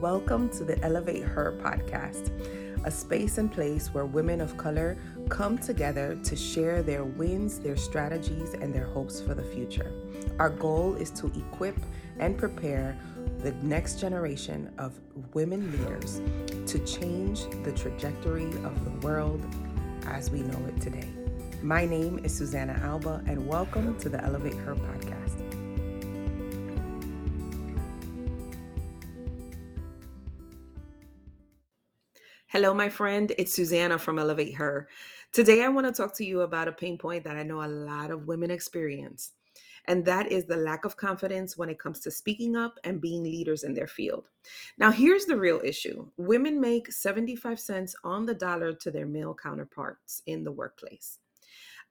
Welcome to the Elevate Her podcast, a space and place where women of color come together to share their wins, their strategies, and their hopes for the future. Our goal is to equip and prepare the next generation of women leaders to change the trajectory of the world as we know it today. My name is Susana Alba, and welcome to the Elevate Her podcast. Hello, my friend. It's Susana from Elevate Her. Today, I want to talk to you about a pain point that I know a lot of women experience, and that is the lack of confidence when it comes to speaking up and being leaders in their field. Now, here's the real issue women make 75 cents on the dollar to their male counterparts in the workplace.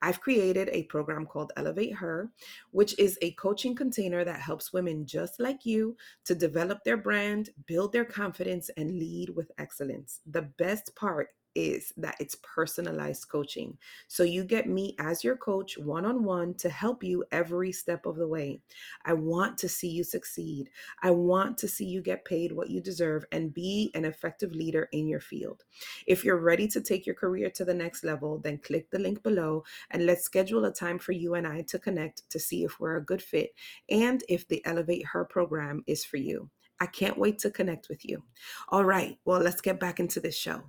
I've created a program called Elevate Her, which is a coaching container that helps women just like you to develop their brand, build their confidence, and lead with excellence. The best part is that it's personalized coaching. So you get me as your coach one on one to help you every step of the way. I want to see you succeed. I want to see you get paid what you deserve and be an effective leader in your field. If you're ready to take your career to the next level, then click the link below and let's schedule a time for you and I to connect to see if we're a good fit and if the Elevate Her program is for you. I can't wait to connect with you. All right, well, let's get back into this show.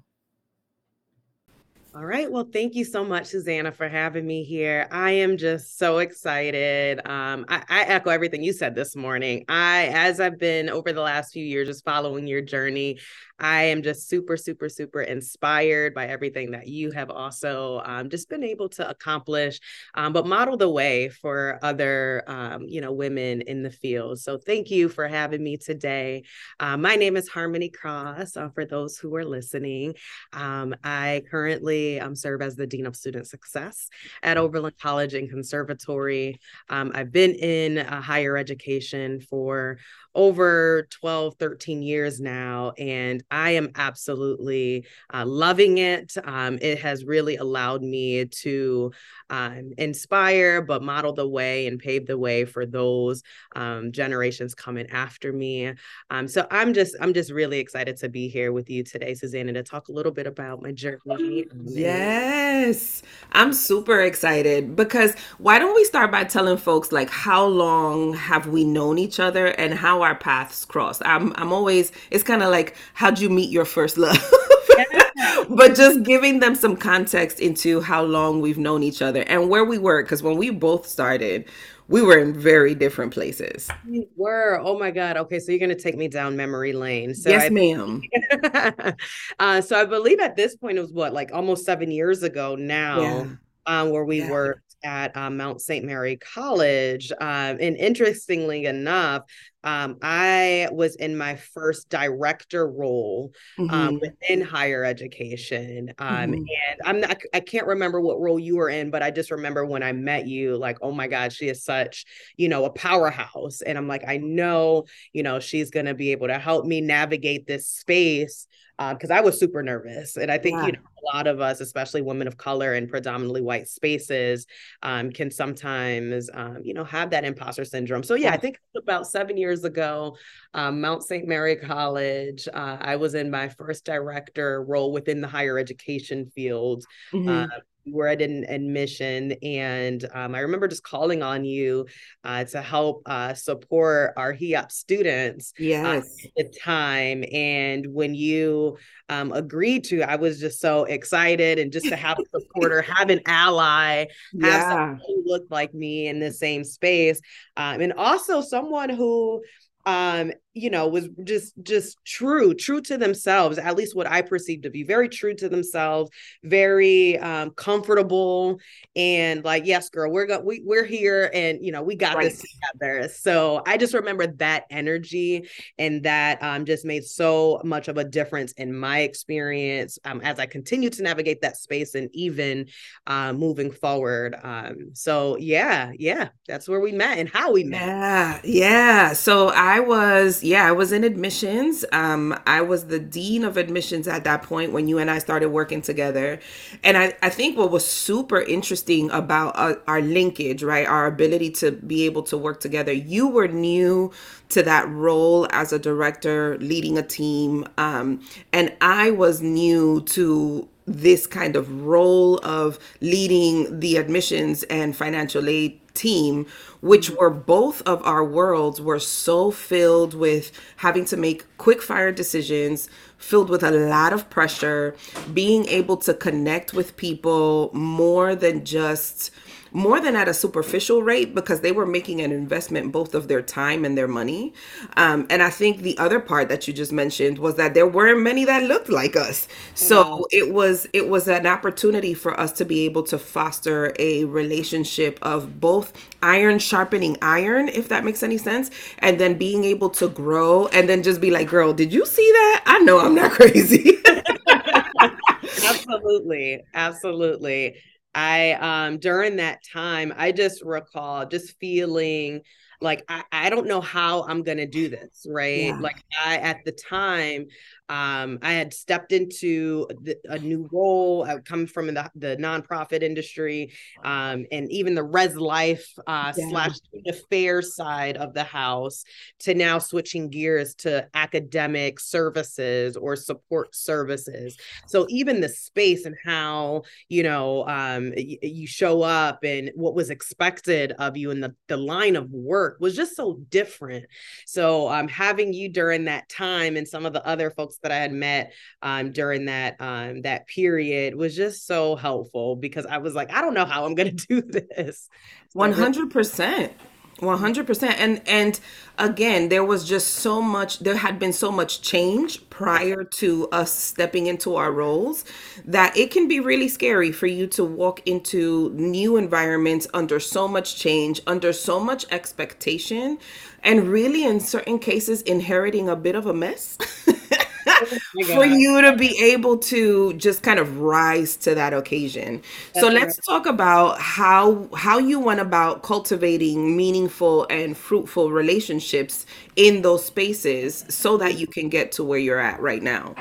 All right. Well, thank you so much, Susana, for having me here. I am just so excited. Um, I, I, echo everything you said this morning. I, as I've been over the last few years, just following your journey, I am just super, super, super inspired by everything that you have also um, just been able to accomplish, um, but model the way for other, um, you know, women in the field. So thank you for having me today. Uh, my name is Harmony Cross. Uh, for those who are listening, um, I currently um, serve as the Dean of Student Success at Oberlin College and Conservatory. Um, I've been in higher education for over 12, 13 years now. And I am absolutely uh, loving it. Um, it has really allowed me to um, inspire, but model the way and pave the way for those um, generations coming after me. Um, so I'm just, I'm just really excited to be here with you today, Susana, to talk a little bit about my journey. Yes, I'm super excited because why don't we start by telling folks like how long have we known each other and how our paths crossed? I'm, I'm always, it's kind of like, how'd you meet your first love? but just giving them some context into how long we've known each other and where we were. Because when we both started, we were in very different places. We were. Oh my God. Okay. So you're going to take me down memory lane. So yes, I, ma'am. uh, so I believe at this point it was what, like almost seven years ago now, yeah. um, where we yeah. were at uh, Mount St. Mary College. Um, and interestingly enough, um, I was in my first director role um, mm-hmm. um, within higher education. Um, mm-hmm. And I'm not, I can't remember what role you were in, but I just remember when I met you, like, oh my God, she is such, you know, a powerhouse. And I'm like, I know, you know, she's going to be able to help me navigate this space because uh, I was super nervous. And I think, yeah. you know, a lot of us, especially women of color in predominantly white spaces, um, can sometimes, um, you know, have that imposter syndrome. So, yeah, I think about seven years ago, um, Mount St. Mary College, uh, I was in my first director role within the higher education field. Mm-hmm. Uh, I did an admission. And um, I remember just calling on you uh, to help uh, support our HEOP students uh, yes. Uh, at the time. And when you um, agreed to, I was just so excited. And just to have a supporter, have an ally, have yeah. someone who looked like me in the same space. Um, and also someone who um you know was just just true true to themselves at least what i perceived to be very true to themselves very um comfortable. And like yes girl we're go- we, we're here and you know we got right. this together. So i just remember that energy and that um just made so much of a difference in my experience um as i continue to navigate that space and even uh, moving forward. Um so yeah yeah that's where we met and how we met. Yeah yeah. So i was Yeah, I was in admissions. Um, I was the dean of admissions at that point when you and I started working together. And I, I think what was super interesting about our, our linkage, right, our ability to be able to work together, you were new to that role as a director, leading a team. Um, and I was new to this kind of role of leading the admissions and financial aid team which mm-hmm. were both of our worlds were so filled with having to make quick fire decisions filled with a lot of pressure being able to connect with people more than just more than at a superficial rate because they were making an investment both of their time and their money. Um, and I think the other part that you just mentioned was that there weren't many that looked like us. So it was it was an opportunity for us to be able to foster a relationship of both iron sharpening iron, if that makes any sense, and then being able to grow and then just be like, girl, did you see that? I know I'm not crazy. absolutely. Absolutely. I um during that time, I just recall just feeling like I, I don't know how I'm gonna do this, right? Yeah. Like I at the time, um, I had stepped into the, a new role. I come from the, the nonprofit industry, um, and even the res life uh, yeah. slash affairs side of the house, to now switching gears to academic services or support services. So even the space and how you know um, y- you show up and what was expected of you and the the line of work was just so different. So um, having you during that time and some of the other folks that I had met um, during that um, that period was just so helpful because I was like, I don't know how I'm going to do this. One hundred percent. 100% and and again there was just so much there had been so much change prior to us stepping into our roles that it can be really scary for you to walk into new environments under so much change under so much expectation and really in certain cases inheriting a bit of a mess Oh for you to be able to just kind of rise to that occasion. That's so let's right. talk about how how you went about cultivating meaningful and fruitful relationships in those spaces so that you can get to where you're at right now.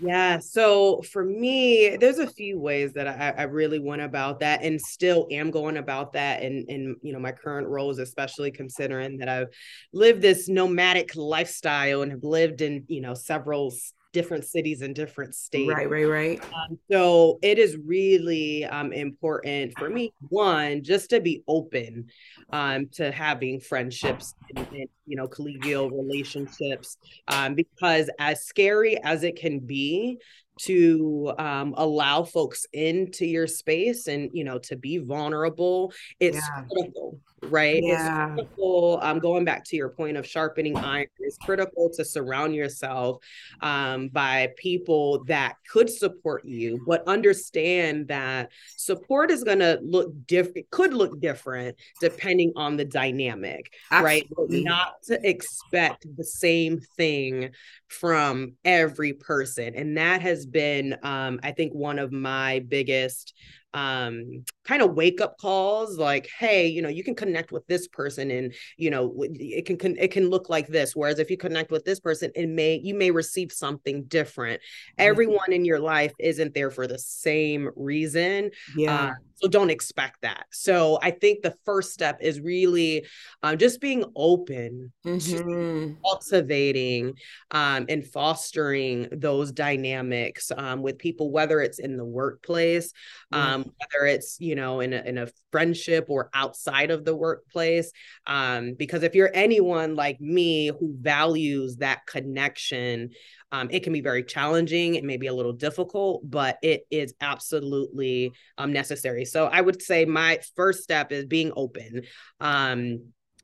Yeah. So for me, there's a few ways that I, I, really went about that and still am going about that in, in, you know, my current roles, especially considering that I've lived this nomadic lifestyle and have lived in, you know, several different cities and different states. Right, right, right. Um, so it is really um, important for me, one, just to be open um, to having friendships and, and, you know, collegial relationships, um, because as scary as it can be, to um, allow folks into your space and you know to be vulnerable it's yeah. critical right yeah. it's critical um, going back to your point of sharpening iron it's critical to surround yourself um, by people that could support you but understand that support is going to look different could look different depending on the dynamic Absolutely. right not to expect the same thing from every person and that has been um, i think one of my biggest um kind of wake up calls like hey you know you can connect with this person and you know it can it can look like this. Whereas if you connect with this person it may you may receive something different. Mm-hmm. everyone in your life isn't there for the same reason yeah. uh, so don't expect that so i think the first step is really um, just being open mm-hmm. to cultivating um, and fostering those dynamics um, with people whether it's in the workplace um, whether it's you know in a, in a friendship or outside of the workplace um, because if you're anyone like me who values that connection um, it can be very challenging it may be a little difficult but it is absolutely um, necessary so i would say my first step is being open um,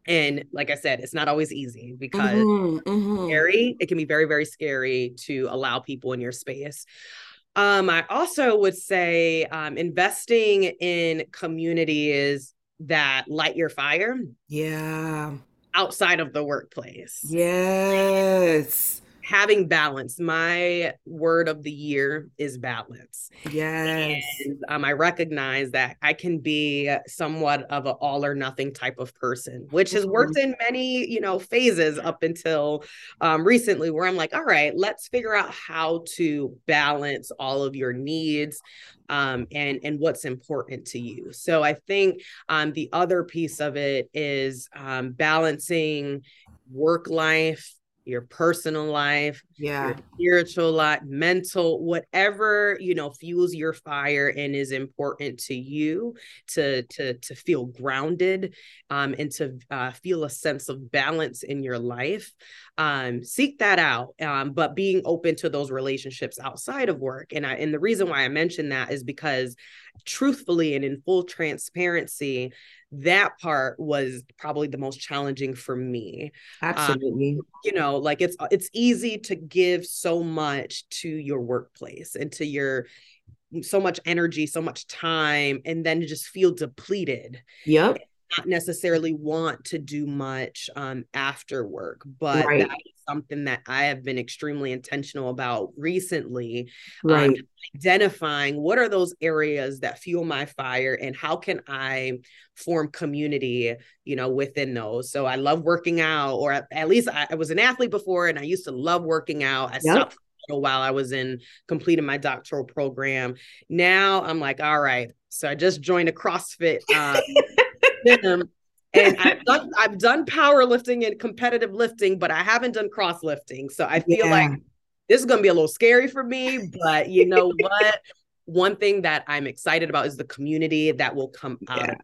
and like I said, it's not always easy because mm-hmm, mm-hmm. scary. It can be very, very scary to allow people in your space. Um, I also would say um, investing in communities that light your fire. Yeah. Outside of the workplace. Yes. Having balance. My word of the year is balance. Yes. And um, I recognize that I can be somewhat of an all or nothing type of person, which has worked mm-hmm. in many, you know, phases up until um, recently, where I'm like, all right, let's figure out how to balance all of your needs um, and and what's important to you. So I think um, the other piece of it is um, balancing work life your personal life, yeah, your spiritual life, mental, whatever, you know, fuels your fire and is important to you to to to feel grounded um and to uh, feel a sense of balance in your life. Um seek that out. Um but being open to those relationships outside of work. And I and the reason why I mention that is because truthfully and in full transparency, that part was probably the most challenging for me. Um, absolutely. um, you know like it's it's easy to give so much to your workplace and to your so much energy so much time and then just feel depleted. Yep not necessarily want to do much um, after work, but right. that is something that I have been extremely intentional about recently. Um, right. Um, identifying what are those areas that fuel my fire and how can I form community, you know, within those. So I love working out, or at least I, I was an athlete before and I used to love working out. I yep. stopped while I was in completing my doctoral program. Now I'm like, all right. So I just joined a CrossFit um, and I've done I've done powerlifting and competitive lifting, but I haven't done cross lifting. So I feel yeah. like this is gonna be a little scary for me, but you know what? One thing that I'm excited about is the community that will come out. Yeah.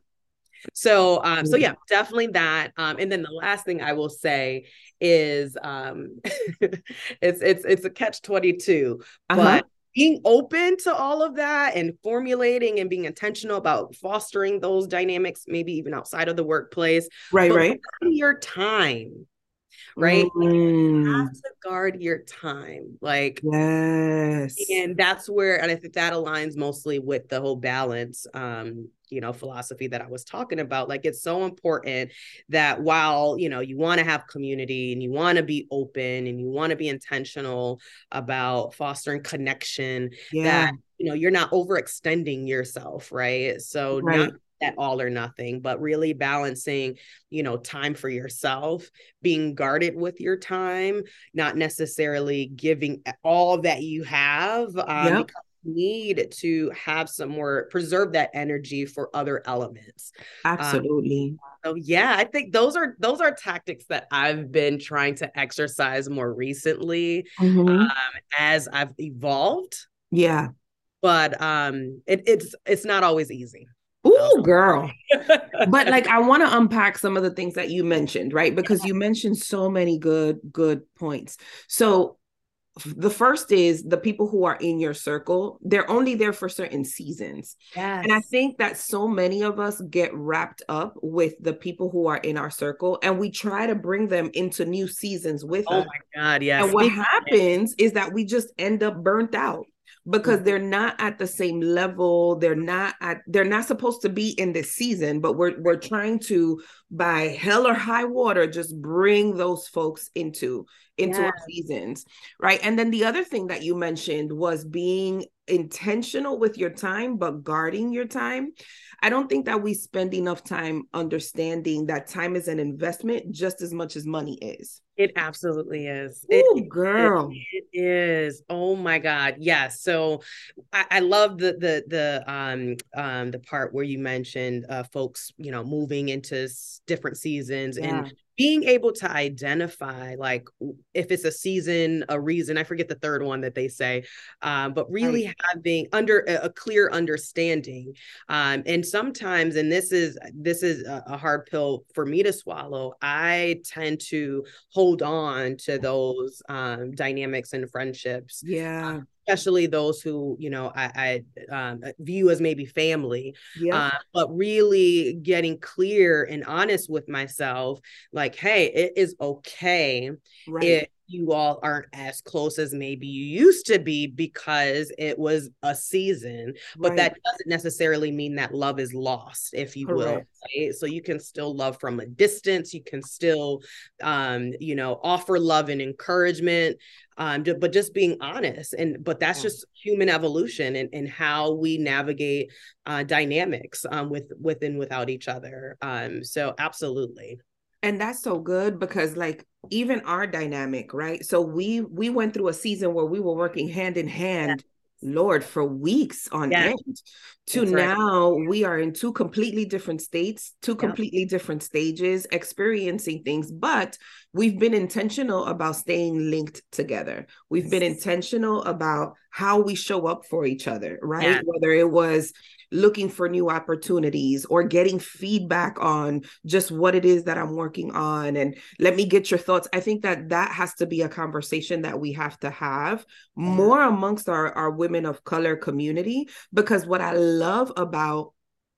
So um, so yeah, definitely that. Um, and then the last thing I will say is um it's it's it's a catch 22, uh-huh. but being open to all of that and formulating and being intentional about fostering those dynamics, maybe even outside of the workplace. Right, right. Your time, right? Mm. You have to guard your time. Like, yes. And that's where, and I think that aligns mostly with the whole balance um, you know philosophy that i was talking about like it's so important that while you know you want to have community and you want to be open and you want to be intentional about fostering connection yeah. that you know you're not overextending yourself right so right. not that all or nothing but really balancing you know time for yourself being guarded with your time not necessarily giving all that you have um, yep. need to have some more preserve that energy for other elements. Um, absolutely. um, so yeah i think those are those are tactics that i've been trying to exercise more recently mm-hmm. um, as i've evolved. Yeah. But um it, it's it's not always easy Ooh, girl. but like I want to unpack some of the things that you mentioned, right? Because you mentioned so many good good points. So the first is the people who are in your circle they're only there for certain seasons yes. and i think that so many of us get wrapped up with the people who are in our circle and we try to bring them into new seasons with oh us. my god yes and what happens is that we just end up burnt out because mm-hmm. they're not at the same level they're not at they're not supposed to be in this season but we're we're trying to by hell or high water just bring those folks into into our seasons right and then the other thing that you mentioned was being intentional with your time but guarding your time i don't think that we spend enough time understanding that time is an investment just as much as money is it absolutely is. Oh, girl. It, it is. Oh my God. Yes. So I, I, love the the the um um the part where you mentioned uh folks, you know, moving into different seasons yeah. and being able to identify like if it's a season a reason i forget the third one that they say um, but really right. having under a, a, clear understanding um, and sometimes and this is this is a, a, hard pill for me to swallow i tend to hold on to those um, dynamics and friendships yeah um, especially those who you know I, I um, view as maybe family. Yeah. Uh, but really getting clear and honest with myself, like hey, it is okay right. if you all aren't as close as maybe you used to be because it was a season but right. that doesn't necessarily mean that love is lost if you Correct. will right? so you can still love from a distance you can still um you know offer love and encouragement um but just being honest and but that's yeah. just human evolution and, and how we navigate uh dynamics um with within without each other um so absolutely and that's so good because like even our dynamic right so we we went through a season where we were working hand in hand Lord, for weeks on yeah. end. To That's now, right. we are in two completely different states, two completely different stages, experiencing things, but we've been intentional about staying linked together. We've been intentional about how we show up for each other, right? Yeah. Whether it was looking for new opportunities or getting feedback on just what it is that I'm working on and let me get your thoughts. I think that that has to be a conversation that we have to have more amongst our, our women of color community because what I love about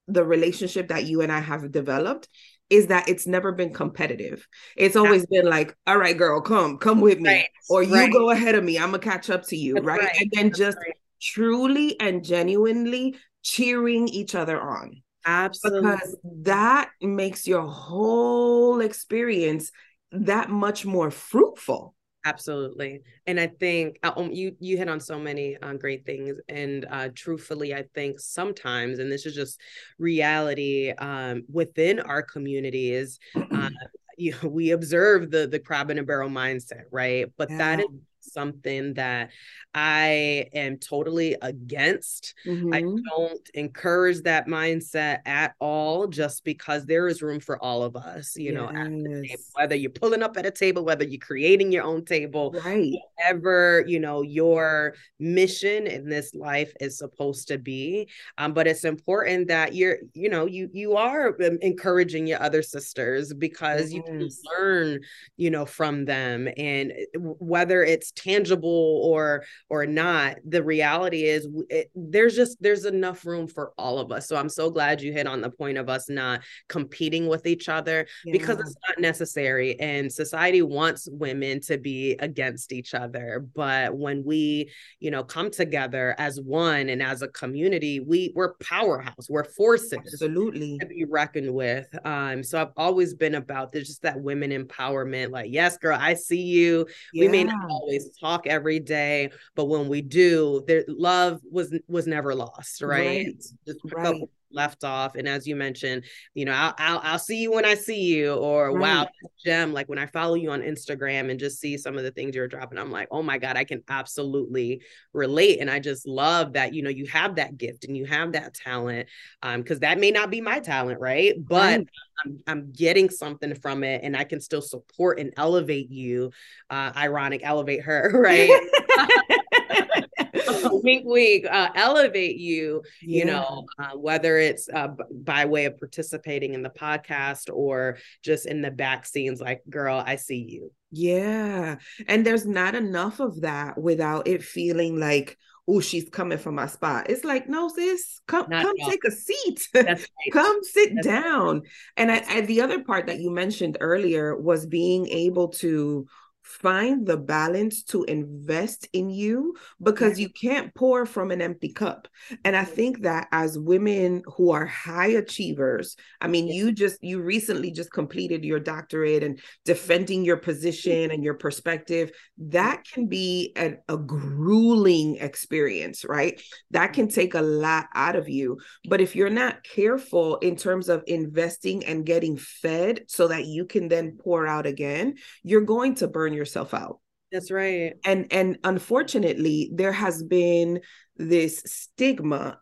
the relationship that you and I have developed is that it's never been competitive. It's always been like, all right, girl, come, come with me. Right. Or you right. go ahead of me. I'm gonna catch up to you. Right? right? And then That's just truly and genuinely cheering each other on. Absolutely. Because that makes your whole experience that much more fruitful. Absolutely, and I think uh, um, you you hit on so many uh, great things, and uh, truthfully, I think sometimes, and this is just reality um, within our communities, uh, you we observe the the crab in a barrel mindset, right? But yeah. that is something that I am totally against. Mm-hmm. I don't encourage that mindset at all, just because there is room for all of us, you yes. know, table, whether you're pulling up at a table, whether you're creating your own table, right? Whatever, you know, your mission in this life is supposed to be. Um, but it's important that you're, you know, you you are um, encouraging your other sisters because yes. you can learn, you know, from them. And uh, whether it's tangible or or not the reality is it, there's just there's enough room for all of us. So i'm so glad you hit on the point of us not competing with each other yeah. because it's not necessary and society wants women to be against each other. But when we you know come together as one and as a community we we're powerhouse. We're forces absolutely. to be reckoned with. Um so i've always been about there's just that women empowerment like yes girl i see you. Yeah. we may not always talk every day, but when we do, there love was was never lost, right? right. Just right left off. And as you mentioned, you know, I'll I'll, I'll see you when I see you, or right. wow, gem. Like when I follow you on Instagram and just see some of the things you're dropping, I'm like, oh my god, I can absolutely relate. And I just love that you know you have that gift and you have that talent, um, because that may not be my talent, right? But right. I'm, I'm getting something from it, and I can still support and elevate you. Uh, ironic, elevate her, right? wink, wink, uh, elevate you, yeah. you know, uh, whether it's uh, b- by way of participating in the podcast or just in the back scenes, like, girl, I see you. Yeah. And there's not enough of that without it feeling like, oh, she's coming from my spot. It's like, no, sis, come, Not come take a seat. Right. come sit That's down. Right. And I, I, the other part that you mentioned earlier was being able to find the balance to invest in you because you can't pour from an empty cup. And i think that as women who are high achievers i mean you just you recently just completed your doctorate and defending your position mm-hmm. and your perspective that can be a, a grueling experience right? That can mm-hmm. take a lot out of you. But if you're not careful in terms of investing and getting fed so that you can then pour out again you're going to burn yourself out. That's right. And and unfortunately there has been this stigma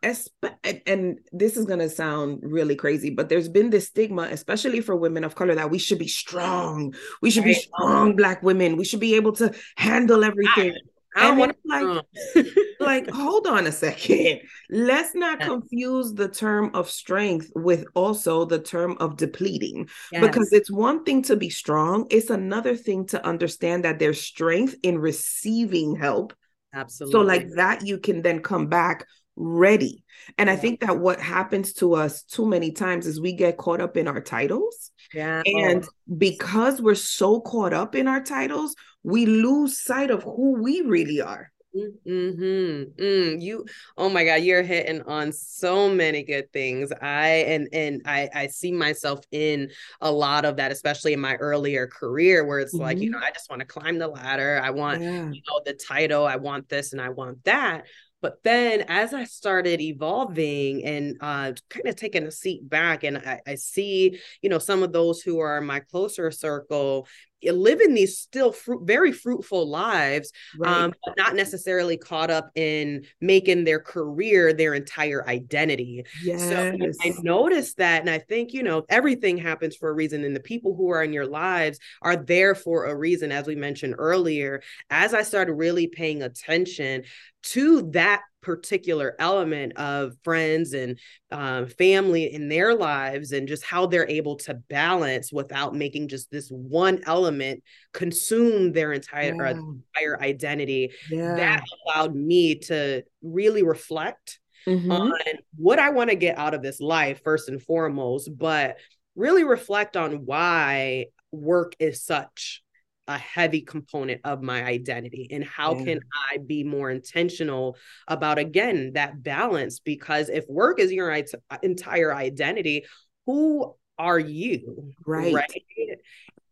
and this is going to sound really crazy but there's been this stigma especially for women of color that we should be strong. We should right. be strong black women. We should be able to handle everything I don't want like, like, hold on a second. Let's not yes. confuse the term of strength with also the term of depleting. Yes. Because it's one thing to be strong, it's another thing to understand that there's strength in receiving help. Absolutely. So, like that, you can then come back ready. And yeah. I think that what happens to us too many times is we get caught up in our titles. Yeah. And because we're so caught up in our titles, we lose sight of who we really are. Mm-hmm. Mm, you, oh my God, you're hitting on so many good things. I and and I I see myself in a lot of that, especially in my earlier career, where it's mm-hmm. like you know mm-hmm. I just want to climb the ladder. I want yeah. you know the title. I want this and I want that. But then as I started evolving and uh, kind of taking a seat back, and I, I, see, you know, some of those who are in my closer circle living these still fruit, very fruitful lives, right. um, but not necessarily caught up in making their career their entire identity. Yes. So I noticed that, and I think you know everything happens for a reason, and the people who are in your lives are there for a reason, as we mentioned earlier. As I started really paying attention to that particular element of friends and um, family in their lives and just how they're able to balance without making just this one element consume their entire yeah. entire identity yeah. that allowed me to really reflect mm-hmm. on what i want to get out of this life first and foremost but really reflect on why work is such a heavy component of my identity and how yeah. can i be more intentional about again that balance because if work is your uh, entire identity who are you right, right?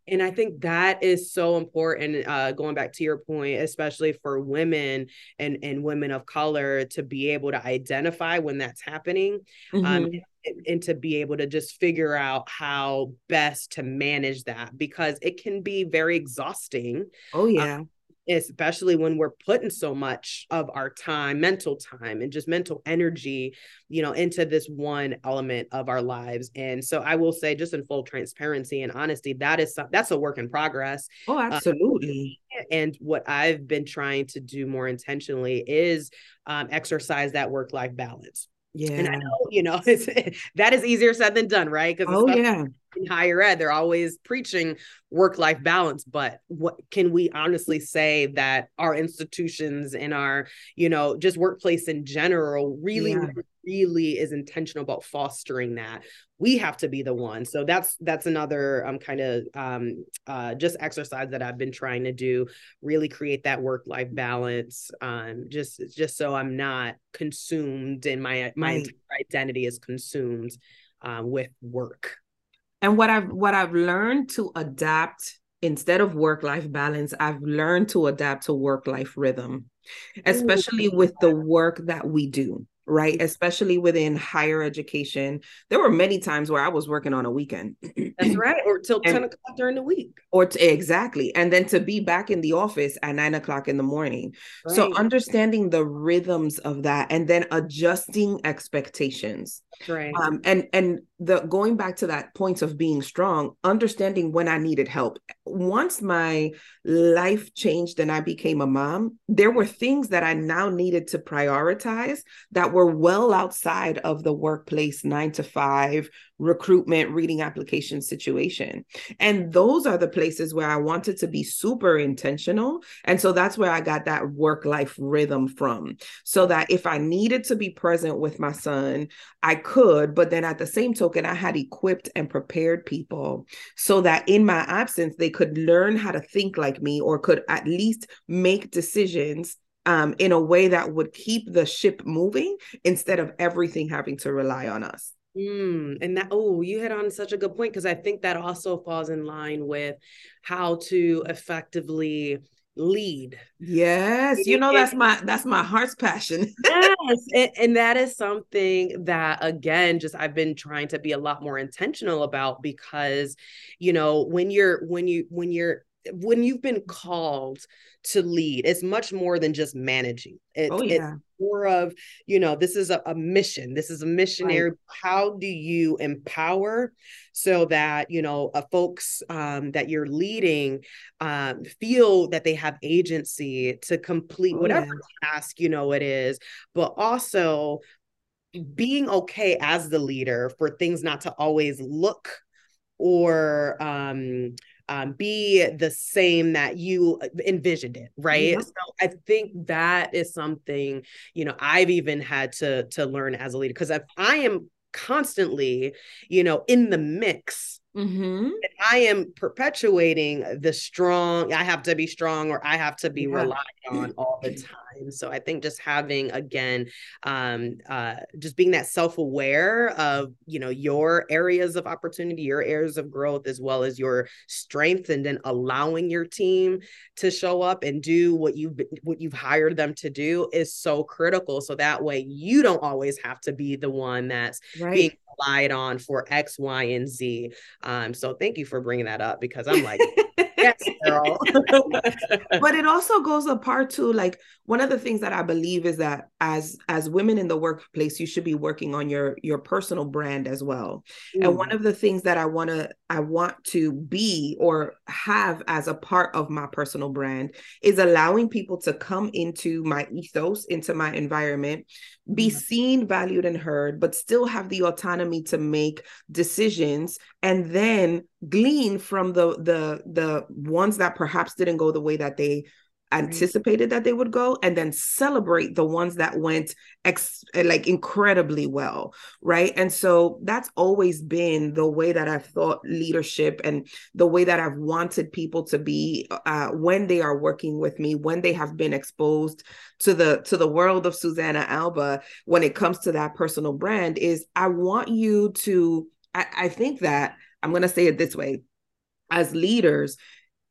And i think that is so important uh, going back to your point especially for women and and women of color to be able to identify when that's happening um, mm-hmm. um, and to be able to just figure out how best to manage that because it can be very exhausting. Oh, yeah. Um, especially when we're putting so much of our time mental time and just mental energy you know into this one element of our lives. And so i will say just in full transparency and honesty that is that's a work in progress. Oh uh, absolutely. uh, and what i've been trying to do more intentionally is um, exercise that work life balance. Yeah. And I know, you know, it's that is easier said than done, right? Because oh yeah, in higher ed, they're always preaching work-life balance. But what can we honestly say that our institutions and our, you know, just workplace in general really, yeah. really is intentional about fostering that? We have to be the one. So that's that's another um kind of um uh just exercise that I've been trying to do, really create that work-life balance. Um just just so I'm not consumed and my my right. identity is consumed um, with work. And what I've what I've learned to adapt instead of work life balance, I've learned to adapt to work life rhythm, especially Ooh. with the work that we do right? Especially within higher education. There were many times where I was working on a weekend. That's right. Or till and, 10 o'clock during the week. Or to, exactly. And then to be back in the office at nine o'clock in the morning. Right. So understanding the rhythms of that and then adjusting expectations. Right. Um, and and the going back to that point of being strong, understanding when I needed help. Once my life changed and I became a mom, there were things that I now needed to prioritize that were well outside of the workplace nine to five recruitment reading application situation. And those are the places where I wanted to be super intentional. And so that's where I got that work life rhythm from. So that if I needed to be present with my son, I could. But then at the same token, I had equipped and prepared people so that in my absence, they could learn how to think like me or could at least make decisions um, in a way that would keep the ship moving instead of everything having to rely on us. Mm, and that oh, you hit on such a good point because I think that also falls in line with how to effectively lead. Yes, you know that's my that's my heart's passion. yes, and, and that is something that again, just I've been trying to be a lot more intentional about because, you know, when you're when you when you're when you've been called to lead it's much more than just managing it, oh, yeah. it's more of you know this is a, a mission this is a missionary right. how do you empower so that you know uh, folks um, that you're leading um, feel that they have agency to complete oh, whatever yeah. task you know it is but also being okay as the leader for things not to always look or um um, be the same that you envisioned it right yeah. so i think that is something you know i've even had to to learn as a leader because if i am constantly you know in the mix Mm-hmm. I am perpetuating the strong, I have to be strong or I have to be yeah. relied on all the time. So I think just having, again, um, uh, just being that self aware of, you know, your areas of opportunity, your areas of growth, as well as your strength, and then allowing your team to show up and do what you've, what you've hired them to do is so critical. So that way you don't always have to be the one that's right. being relied on for X, Y, and Z. Um, so thank you for bringing that up because I'm like, yes, girl. but it also goes apart to like one of the things that I believe is that as as women in the workplace, you should be working on your your personal brand as well. Mm. And one of the things that I want to I want to be or have as a part of my personal brand is allowing people to come into my ethos, into my environment, be mm. seen, valued, and heard, but still have the autonomy to make decisions and then glean from the the the ones that perhaps didn't go the way that they anticipated that they would go and then celebrate the ones that went ex- like incredibly well right? And so that's always been the way that i've thought leadership and the way that i've wanted people to be uh, when they are working with me when they have been exposed to the to the world of susana alba when it comes to that personal brand is i want you to I, I think that i'm going to say it this way as leaders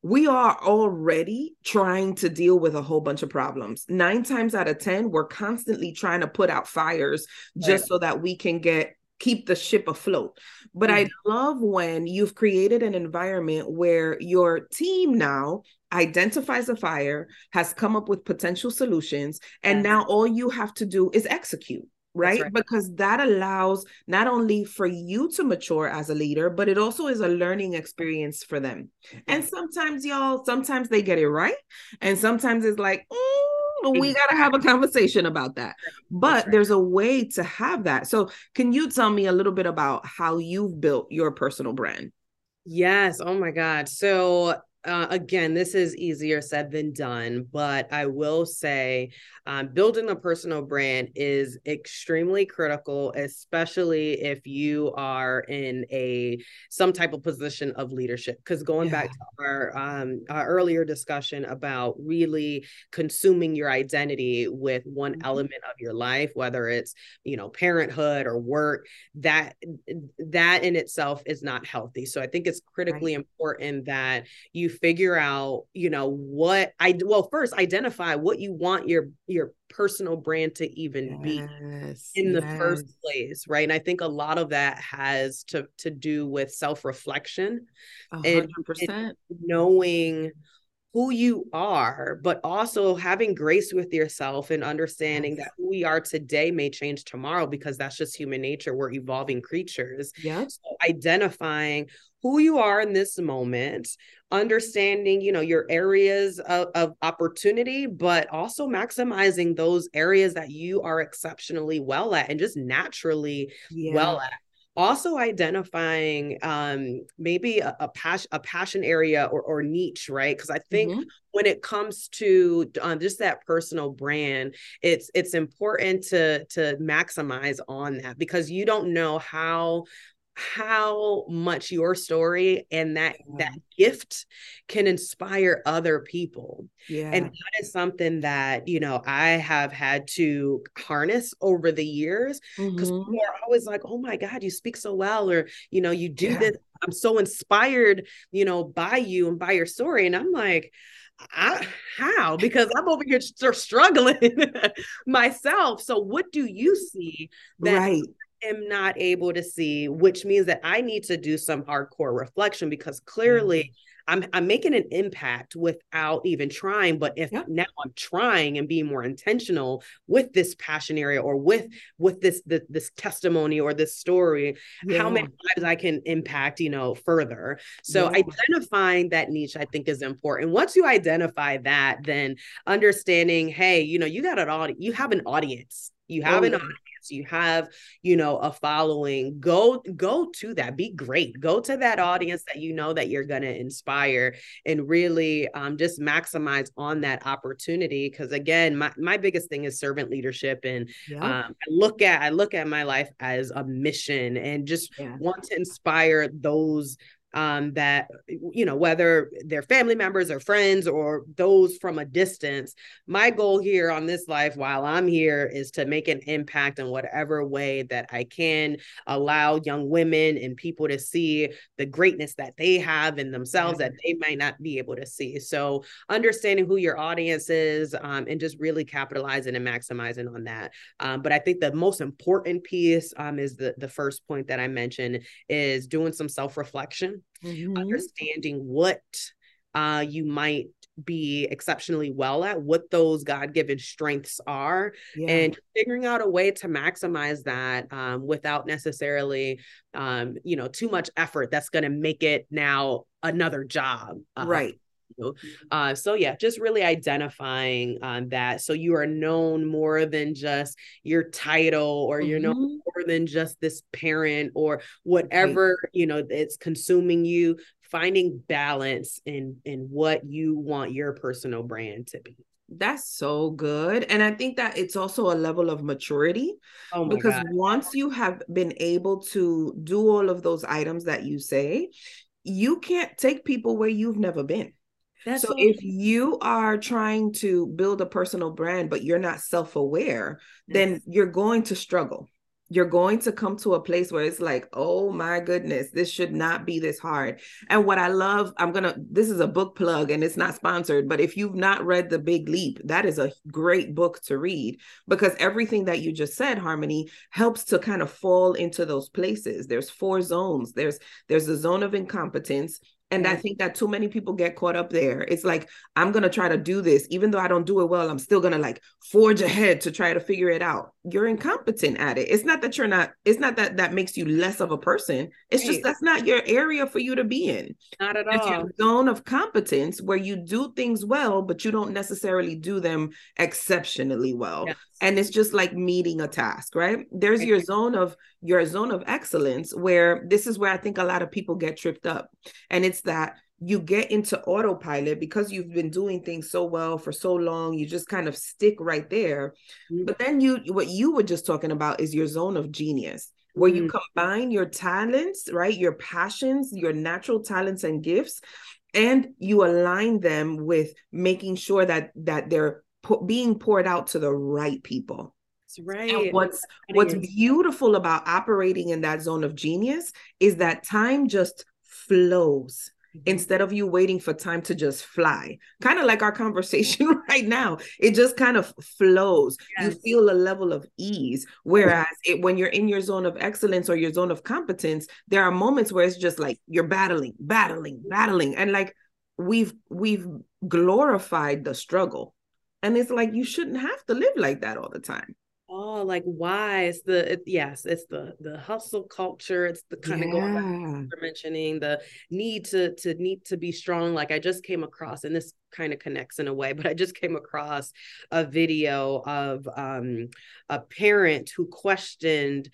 we are already trying to deal with a whole bunch of problems. Nine times out of 10, we're constantly trying to put out fires just right. so that we can get keep the ship afloat. But mm-hmm. I love when you've created an environment where your team now identifies a fire, has come up with potential solutions, and now all you have to do is execute right? right? Because that allows not only for you to mature as a leader, but it also is a learning experience for them. And sometimes, y'all, sometimes they get it right. And sometimes it's like, mm, we got to have a conversation about that. But right. there's a way to have that. So, can you tell me a little bit about how you've built your personal brand? Yes. Oh my God. So, uh, again, this is easier said than done, but I will say um, building a personal brand is extremely critical, especially if you are in a some type of position of leadership. Because going yeah. back to our, um, our earlier discussion about really consuming your identity with one mm-hmm. element of your life, whether it's you know parenthood or work, that that in itself is not healthy. So I think it's critically right. important that you figure out, you know, what I well first identify what you want your your personal brand to even yes, be in the first place, right? And I think a lot of that has to to do with self-reflection 100%. And, and knowing who you are, but also having grace with yourself and understanding yes. that who we are today may change tomorrow because that's just human nature. We're evolving creatures. Yeah. So identifying who you are in this moment, understanding, you know, your areas of, of opportunity, but also maximizing those areas that you are exceptionally well at and just naturally yeah. well at also identifying um, maybe a, a passion a passion area or, or niche right because i think mm-hmm. when it comes to um, just that personal brand it's it's important to to maximize on that because you don't know how how much your story and that yeah. that gift can inspire other people yeah and that is something that you know i have had to harness over the years because mm-hmm. people are always like oh my god you speak so well or you know you do yeah. this i'm so inspired you know by you and by your story and i'm like I, how? Because I'm over here struggling myself. So, what do you see that right am not able to see, which means that I need to do some hardcore reflection because clearly mm-hmm. I'm I'm making an impact without even trying. But if yep. now I'm trying and being more intentional with this passion area or with with this this, this testimony or this story, yeah. how many lives I can impact, you know, further. So yeah. identifying that niche, I think, is important. Once you identify that, then understanding, hey, you know, you got an audience, you have an audience You have an audience you have you know a following go go to that be great go to that audience that you know that you're going to inspire and really um, just maximize on that opportunity because again my, my biggest thing is servant leadership and yeah. um, i look at i look at my life as a mission and just yeah. want to inspire those um, that you know whether they're family members or friends or those from a distance my goal here on this life while i'm here is to make an impact in whatever way that i can allow young women and people to see the greatness that they have in themselves that they might not be able to see. So understanding who your audience is um, and just really capitalizing and maximizing on that. Um, but i think the most important piece um, is the the first point that i mentioned is doing some self-reflection mm-hmm. understanding what uh, you might be exceptionally well at, what those God given strengths are, yeah. and figuring out a way to maximize that um, without necessarily, um, you know, too much effort that's going to make it now another job. Uh, right. Uh, so yeah, just really identifying um, that. So you are known more than just your title, or you're known mm-hmm. more than just this parent, or whatever right. you know it's consuming you. Finding balance in in what you want your personal brand to be. That's so good. And I think that it's also a level of maturity oh because God. once you have been able to do all of those items that you say, you can't take people where you've never been. That's so if you are trying to build a personal brand, but you're not self aware, yes. then you're going to struggle. You're going to come to a place where it's like, oh my goodness, this should not be this hard. And what I love, I'm going to, this is a book plug and it's not sponsored, but if you've not read The Big Leap, that is a great book to read because everything that you just said, Harmony, helps to kind of fall into those places. There's four zones. There's there's a zone of incompetence, and I think that too many people get caught up there. It's like, I'm going to try to do this. Even though I don't do it well, I'm still going to like forge ahead to try to figure it out. You're incompetent at it. It's not that you're not, it's not that that makes you less of a person. It's right. just that's not your area for you to be in. Not at it's all. It's your zone of competence where you do things well, but you don't necessarily do them exceptionally well. Yes. And it's just like meeting a task, right? There's right. your zone of your zone of excellence where this is where I think a lot of people get tripped up. And it's that you get into autopilot because you've been doing things so well for so long you just kind of stick right there mm-hmm. but then you what you were just talking about is your zone of genius where mm-hmm. you combine your talents right your passions your natural talents and gifts and you align them with making sure that that they're being poured out to the right people that's right. And what's what's beautiful about operating in that zone of genius is that time just flows mm-hmm. instead of you waiting for time to just fly. Kind of like our conversation right now. It just kind of flows. Yes. You feel a level of ease. Whereas it, when you're in your zone of excellence or your zone of competence, there are moments where it's just like you're battling, battling, battling. And like we've we've glorified the struggle. And it's like you shouldn't have to live like that all the time oh like why it's the it, yes it's the the hustle culture it's the kind yeah. of going for mentioning the need to to need to be strong like i just came across and this kind of connects in a way but i just came across a video of um a parent who questioned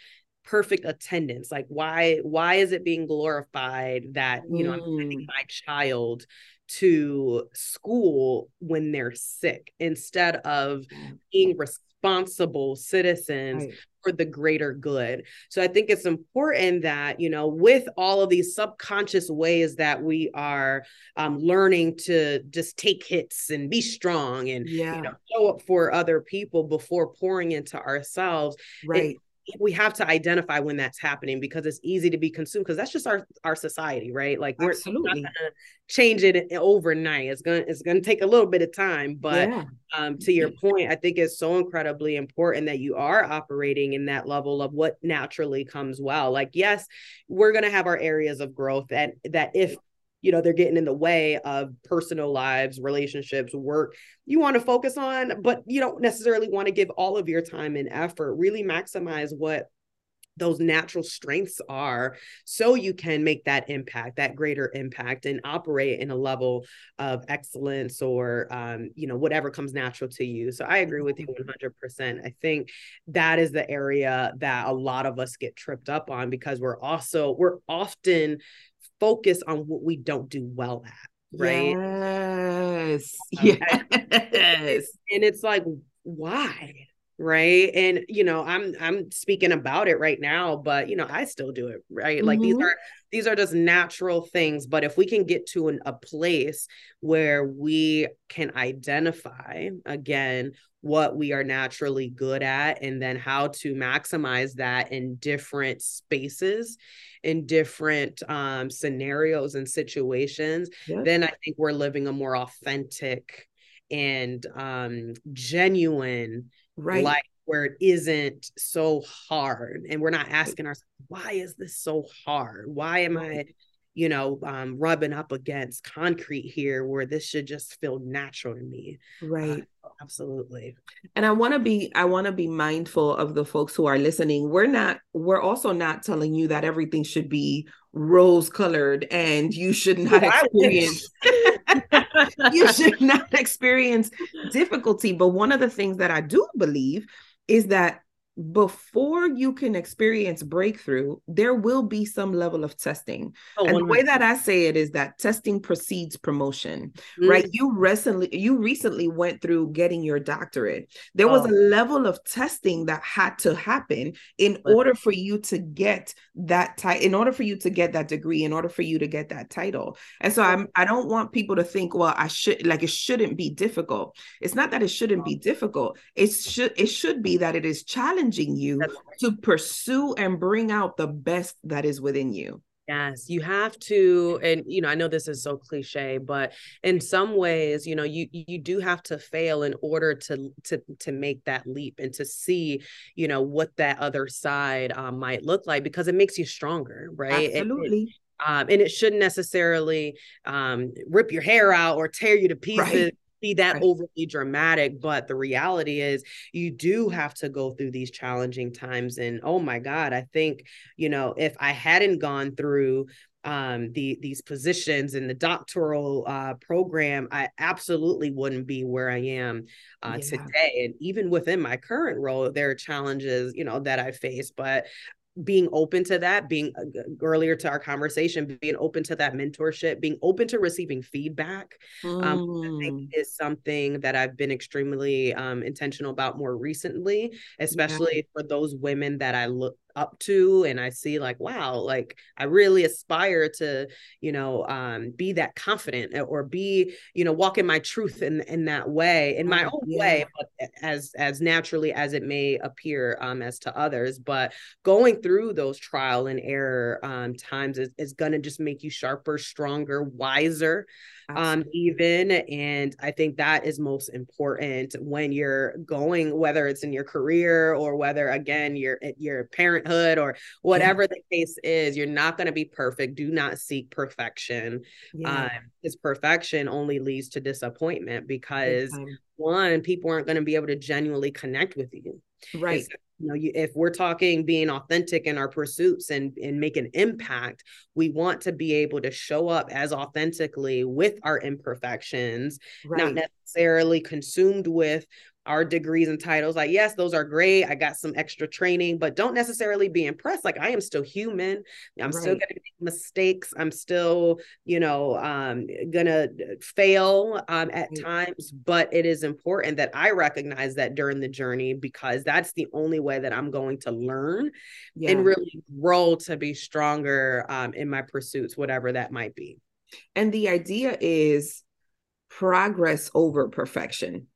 perfect attendance like why why is it being glorified that you know i'm sending mm. my child to school when they're sick instead of being responsible citizens right. for the greater good. So I think it's important that, you know, with all of these subconscious ways that we are um, learning to just take hits and be strong and yeah. you know, show up for other people before pouring into ourselves. Right. It, we have to identify when that's happening because it's easy to be consumed because that's just our our society right like we're Absolutely. not gonna change it overnight it's gonna it's gonna take a little bit of time but yeah. um to your point i think it's so incredibly important that you are operating in that level of what naturally comes well like yes we're gonna have our areas of growth and that if you know they're getting in the way of personal lives relationships work you want to focus on but you don't necessarily want to give all of your time and effort. Really maximize what those natural strengths are so you can make that impact that greater impact and operate in a level of excellence or um, you know whatever comes natural to you. So i agree with you 100% i think that is the area that a lot of us get tripped up on because we're also we're often focused on what we don't do well at right? Yes. Um, yes. And, and it's like why right? And you know i'm i'm speaking about it right now but you know i still do it right? Mm-hmm. like these mm-hmm. are these are just natural things but if we can get to an, a place where we can identify again what we are naturally good at and then how to maximize that in different spaces in different um, scenarios and situations yep. then i think we're living a more authentic and um, genuine right. life where it isn't so hard and we're not asking ourselves why is this so hard? Why am i you know um, rubbing up against concrete here where this should just feel natural to me. Uh, right. uh, absolutely. And i want to be i want to be mindful of the folks who are listening. We're not we're also not telling you that everything should be rose colored and you should not experience you should not experience difficulty. But one of the things that i do believe is that before you can experience breakthrough, there will be some level of testing. Oh, and the way that I say it is that testing precedes promotion, mm-hmm. right? You recently you recently went through getting your doctorate. There was oh. a level of testing that had to happen in order for you to get that title, in order for you to get that degree, in order for you to get that title. And so I'm I don't want people to think, well, I should like it shouldn't be difficult. It's not that it shouldn't be difficult. It should it should be that it is challenging challenging you right. to pursue and bring out the best that is within you. Yes, you have to, and you know, I know this is so cliche, but in some ways, you know, you you do have to fail in order to to to make that leap and to see, you know, what that other side um, might look like because it makes you stronger, right? Absolutely. It, it, um, and it shouldn't necessarily um, rip your hair out or tear you to pieces. Right be that right. overly dramatic but the reality is you do have to go through these challenging times and oh my god i think you know if i hadn't gone through um, the these positions in the doctoral uh, program, I absolutely wouldn't be where I am uh, yeah. today. And even within my current role, there are challenges, you know, that I face. But being open to that being uh, earlier to our conversation being open to that mentorship being open to receiving feedback mm. um, I think mm. is something that i've been extremely um, intentional about more recently especially yeah. for those women that i look up to and I see like wow like I really aspire to you know um be that confident uh, or be you know walk in my truth in in that way in my own yeah. way but as as naturally as it may appear um as to others but going through those trial and error um times is, is going to just make you sharper stronger wiser um, even. And I think that is most important when you're going, whether it's in your career or whether again you're your parenthood or whatever yeah. the case is, you're not going to be perfect. Do not seek perfection. Yeah. Um, because perfection only leads to disappointment because one, people aren't going to be able to genuinely connect with you. Right you know you, if we're talking being authentic in our pursuits and and make an impact we want to be able to show up as authentically with our imperfections right. not necessarily consumed with our degrees and titles. Like, yes, those are great. I got some extra training, but don't necessarily be impressed. Like, I am still human. I'm right. still going to make mistakes. I'm still, you know, um, gonna fail um, at right. times. But it is important that I recognize that during the journey because that's the only way that I'm going to learn yeah. and really grow to be stronger um, in my pursuits, whatever that might be. And the idea is progress over perfection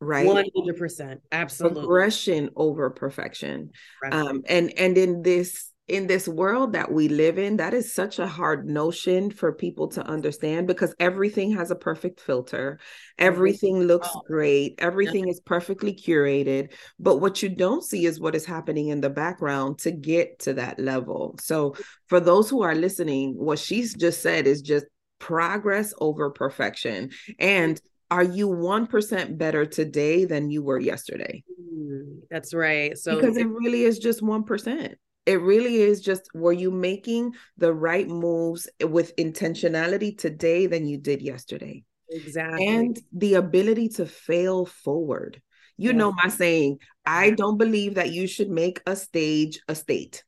right. 100% absolutely. Progression over perfection. Um and and in this in this world that we live in that is such a hard notion for people to understand because everything has a perfect filter. Everything looks oh. great. Everything is perfectly curated. But what you don't see is what is happening in the background to get to that level. So for those who are listening what she's just said is just progress over perfection. And are you 1% better today than you were yesterday? Mm, that's right. So because it really is just 1%. It really is just were you making the right moves with intentionality today than you did yesterday? Exactly. And the ability to fail forward. You know my saying, I don't believe that you should make a stage a state.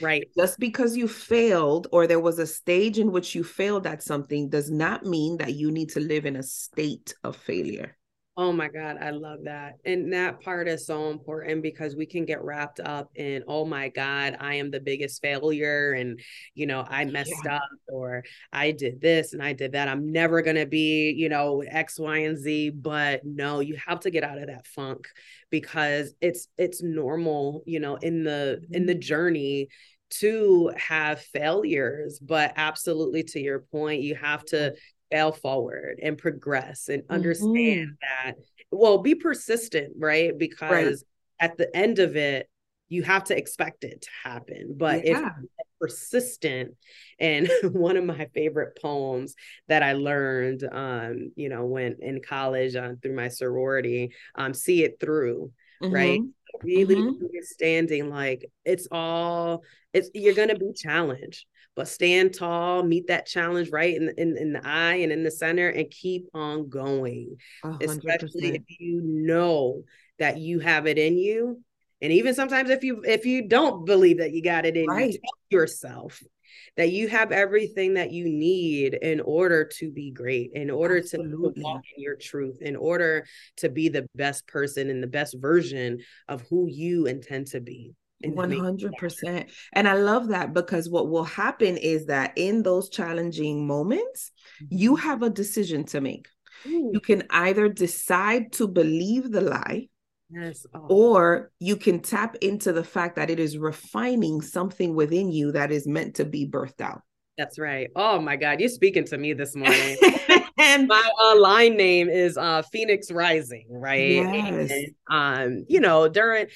Right. Just because you failed or there was a stage in which you failed at something does not mean that you need to live in a state of failure. Oh my God, I love that. And that part is so important because we can get wrapped up in, oh my God, I am the biggest failure. And, you know, I messed yeah. up or I did this and I did that. I'm never going to be, you know, X, Y, and Z. But no, you have to get out of that funk because it's, it's normal, you know, in the, in the mm-hmm. journey to have failures but absolutely to your point you have to fail forward and progress and understand mm-hmm. that well be persistent right because right. at the end of it you have to expect it to happen but yeah. if persistent and one of my favorite poems that i learned um you know when in college uh, through my sorority um see it through mm-hmm. right really mm-hmm. understanding like it's all it's you're gonna be challenged but stand tall, meet that challenge right in, in, in the eye and in the center and keep on going. 100%. Especially if you know that you have it in you. And even sometimes if you if you don't believe that you got it in right. you, yourself that you have everything that you need in order to be great, in order Absolutely. to walk in your truth, in order to be the best person and the best version of who you intend to be. 100%. And I love that because what will happen is that in those challenging moments, you mm-hmm. have a decision to make. Ooh. You can either decide to believe the lie. Yes. Oh. Or you can tap into the fact that it is refining something within you that is meant to be birthed out. That's right. Oh my God, you're speaking to me this morning. and my uh, line name is uh, Phoenix Rising, right? Yes. And, um, you know, during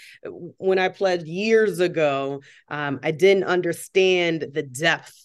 when I pledged years ago, um, I didn't understand the depth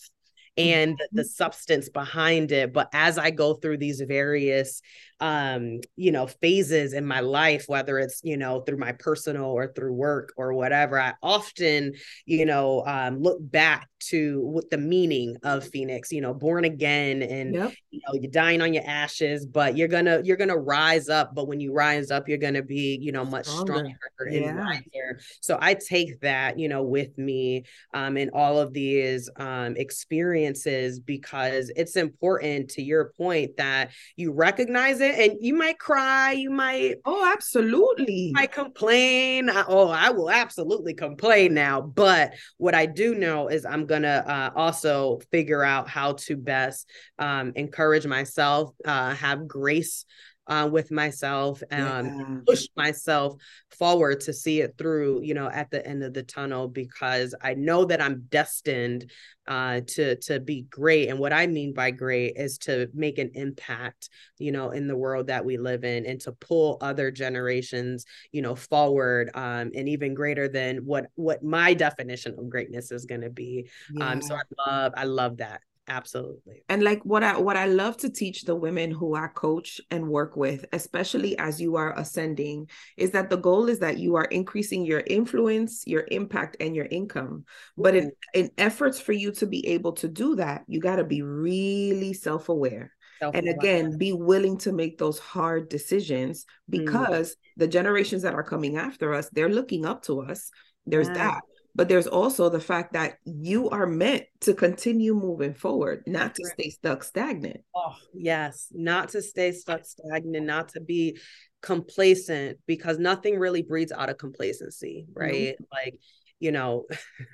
and mm-hmm. the substance behind it but as i go through these various um you know phases in my life whether it's you know through my personal or through work or whatever i often you know um look back to what the meaning of phoenix you know born again and yep. you know you're dying on your ashes but you're gonna you're gonna rise up but when you rise up you're gonna be you know much stronger, stronger yeah. and wiser so i take that you know with me um in all of these um experiences because it's important to your point that you recognize it and you might cry you might oh absolutely. Might complain oh i will absolutely complain now but what i do know is i'm gonna uh, also figure out how to best um, encourage myself uh, have grace uh, with myself and yeah. push myself forward to see it through, you know, at the end of the tunnel because I know that I'm destined uh, to to be great. And what I mean by great is to make an impact, you know, in the world that we live in, and to pull other generations, you know, forward, um, and even greater than what what my definition of greatness is going to be. Yeah. Um, so I love I love that absolutely and like what i what i love to teach the women who i coach and work with especially as you are ascending is that the goal is that you are increasing your influence your impact and your income but in, in efforts for you to be able to do that you got to be really self-aware and again be willing to make those hard decisions mm. because mm. the generations that are coming after us they're looking up to us there's yeah. that but there's also the fact that you are meant to continue moving forward not to stay stuck stagnant. Oh yes. Not to stay stuck stagnant not to be complacent because nothing really breeds out of complacency right? Mm-hmm. like you know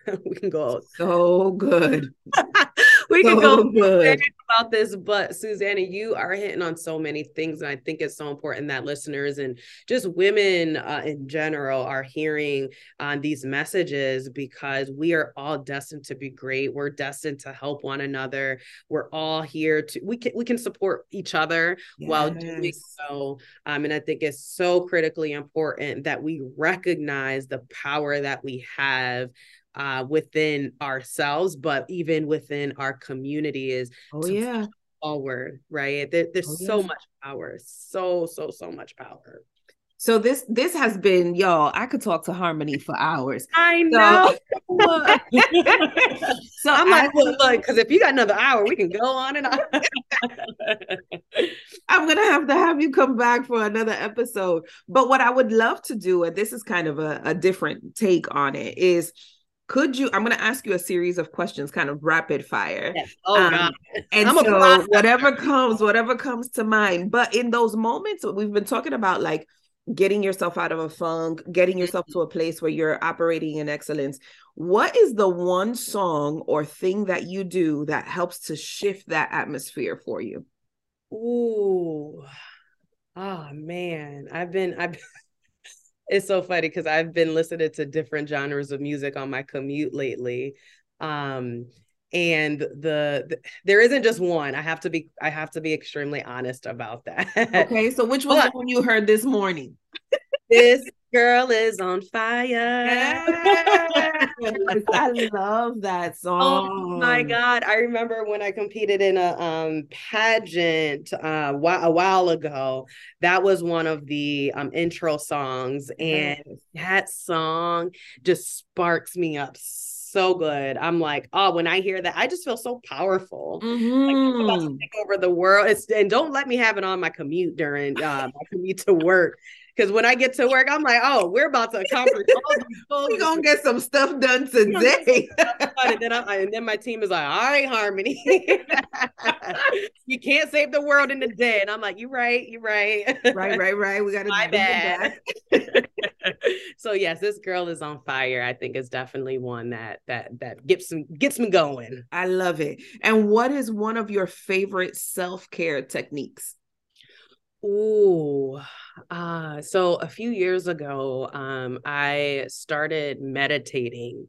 we can go so good we so can go good about this, but Susana, you are hitting on so many things. And I think it's so important that listeners and just women uh, in general are hearing on uh, these messages because we are all destined to be great. We're destined to help one another. We're all here to, we can, we can support each other yes. while doing so. Um, and I think it's so critically important that we recognize the power that we have uh, within ourselves, but even within our community is oh yeah forward, right? There, there's oh, so much power, so so so much power. So this this has been y'all. I could talk to Harmony for hours. I know. So, so I'm like, well, look, because if you got another hour, we can go on and on. I'm gonna have to have you come back for another episode. But what I would love to do, and this is kind of a, a different take on it, is could you i'm going to ask you a series of questions kind of rapid fire. Yes. oh um, God. and I'm so whatever comes whatever comes to mind. But in those moments we've been talking about like getting yourself out of a funk getting yourself to a place where you're operating in excellence. What is the one song or thing that you do that helps to shift that atmosphere for you? Ooh. Oh man. I've been i've it's so funny because I've been listening to different genres of music on my commute lately. Um, and the, the, there isn't just one. I have to be I have to be extremely honest about that. Okay, so which was but, the one you heard this morning? this girl is on fire. I love that song. Oh my god! I remember when I competed in a um, pageant uh, a while ago. That was one of the um, intro songs, and yes. that song just sparks me up so good. I'm like, oh, when I hear that, I just feel so powerful. Mm-hmm. Like, take over the world. It's, and don't let me have it on my commute during uh, my commute to work because when I get to work, I'm like, oh, we're about to accomplish all these. We're gonna get some stuff done today. and, then I, and then my team is like, all right, Harmony. you can't save the world in a day. And I'm like, you're right, you're right. right, right, right. We gotta my bad. so yes, this girl is on fire. I think is definitely one that that that gets me gets me going. I love it. And what is one of your favorite self-care techniques? Ooh, uh, so a few years ago, um, I started meditating.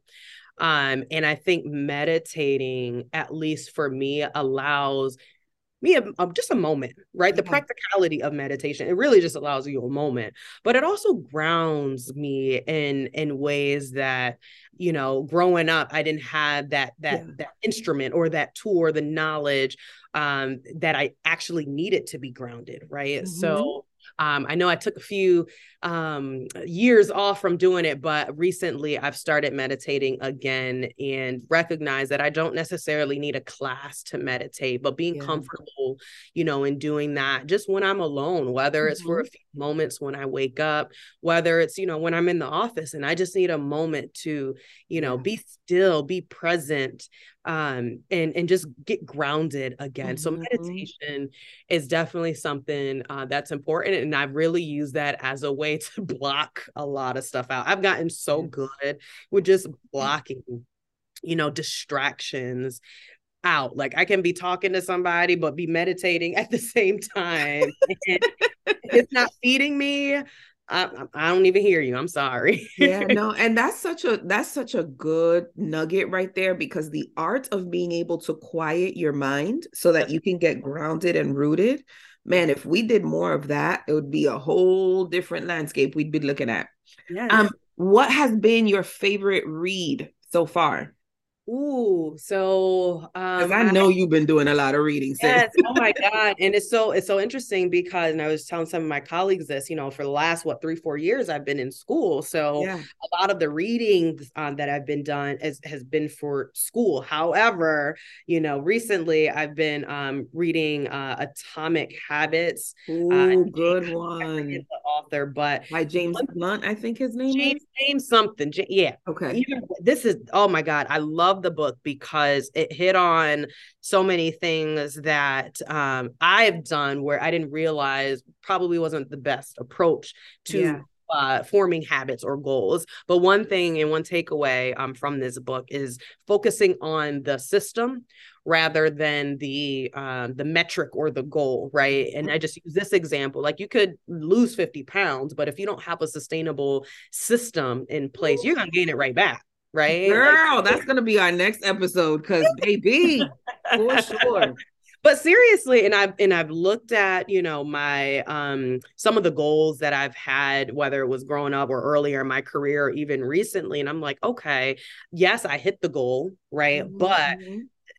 Um, and I think meditating, at least for me, allows me a, a, just a moment, right? The practicality of meditation, it really just allows you a moment, but it also grounds me in in ways that, you know, growing up, I didn't have that that yeah. that instrument or that tool or the knowledge um, that I actually needed to be grounded, right? Mm-hmm. So um, I know I took a few um, years off from doing it, but recently I've started meditating again and recognize that I don't necessarily need a class to meditate, but being yeah. comfortable, you know, in doing that just when I'm alone, whether it's mm-hmm. for a mm-hmm. few moments when I wake up, whether it's, you know, when I'm in the office and I just need a moment to, you know, be still, be present, um and and just get grounded again. Mm-hmm. so meditation is definitely something uh, that's important and I've really used that as a way to block a lot of stuff out. I've gotten so good with just blocking you know distractions out like i can be talking to somebody but be meditating at the same time it's not feeding me I, I don't even hear you. I'm sorry. yeah, no, and that's such a that's such a good nugget right there because the art of being able to quiet your mind so that you can get grounded and rooted. Man, if we did more of that, it would be a whole different landscape we'd be looking at. Yeah. Um, what has been your favorite read so far? Ooh, so um I know I, you've been doing a lot of reading. Yes, oh my God. And it's so it's so interesting because and I was telling some of my colleagues this, you know, for the last what three, four years I've been in school. So yeah. a lot of the reading um, that I've been done is, has been for school. However, you know, recently I've been um reading uh Atomic Habits. Uh, Ooh, uh, good one. Author, but by James Blunt, I think his name James, is James something. yeah. Okay. Even, this is oh my God, I love love the book because it hit on so many things that um, I've done where I didn't realize probably wasn't the best approach to yeah. Uh, forming habits or goals. But one thing and one takeaway um, from this book is focusing on the system rather than the uh, the metric or the goal, right? And I just use this example: like you could lose fifty pounds, but if you don't have a sustainable system in place, you're gonna gain it right back right? Girl, like, that's gonna be our next episode because baby, for sure. But seriously, and I've and I've looked at, you know, my um some of the goals that I've had, whether it was growing up or earlier in my career or even recently, and I'm like, okay, yes, I hit the goal, right? Mm-hmm. But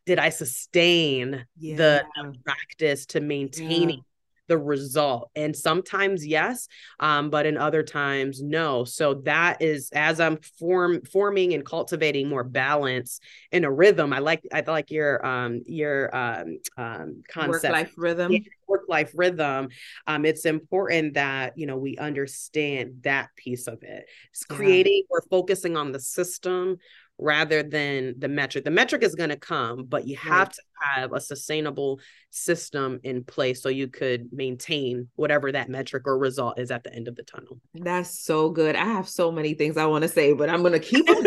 did I sustain yeah. the, the, practice to maintaining the result. And sometimes yes, um, but in other times no. So that is as I'm form forming and cultivating more balance in a rhythm. I like I like your um your um, um concept work life rhythm. Yeah, work life rhythm. Um, it's important that you know we understand that piece of it. It's creating. Yeah. We're focusing on the system rather than the metric. The metric is going to come, but you have right. to have a sustainable system in place so you could maintain whatever that metric or result is at the end of the tunnel. That's so good. I have so many things I want to say, but I'm going to keep on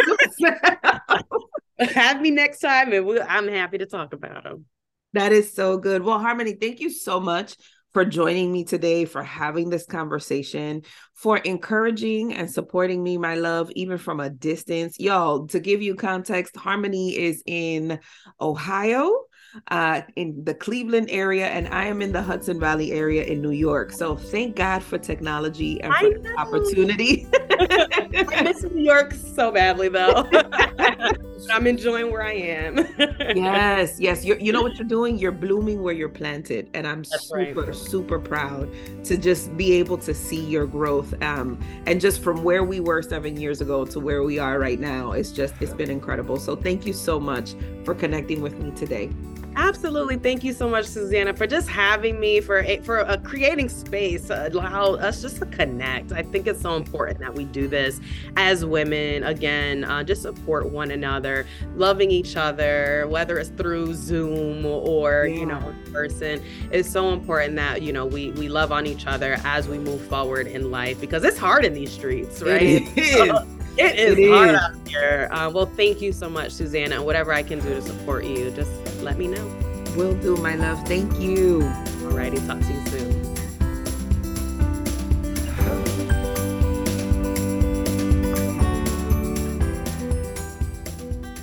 Have me next time, and we'll, I'm happy to talk about them. That is so good. Well, Harmony, thank you so much for joining me today, for having this conversation, for encouraging and supporting me, my love, even from a distance. Y'all, to give you context, Harmony is in Ohio uh, in the Cleveland area, and I am in the Hudson Valley area in New York. So thank God for technology and for the opportunity. I miss New York so badly, though. I'm enjoying where I am. yes, yes. you you know what you're doing? You're blooming where you're planted. And I'm That's super, right. super proud to just be able to see your growth. Um, and just from where we were seven years ago to where we are right now, it's just, it's been incredible. So thank you so much for connecting with me today. Absolutely. Thank you so much, Susana, for just having me, for for uh, creating space, uh, allow us just to connect. I think it's so important that we do this as women. Again, uh, just support one another, loving each other, whether it's through Zoom or yeah. you know in person. It's so important that you know we we love on each other as we move forward in life because it's hard in these streets, right? It is. It is hard out here. Uh, well, thank you so much, Susana. Whatever I can do to support you, just let me know. Will do, my love. Thank you. Alrighty, talk to you soon.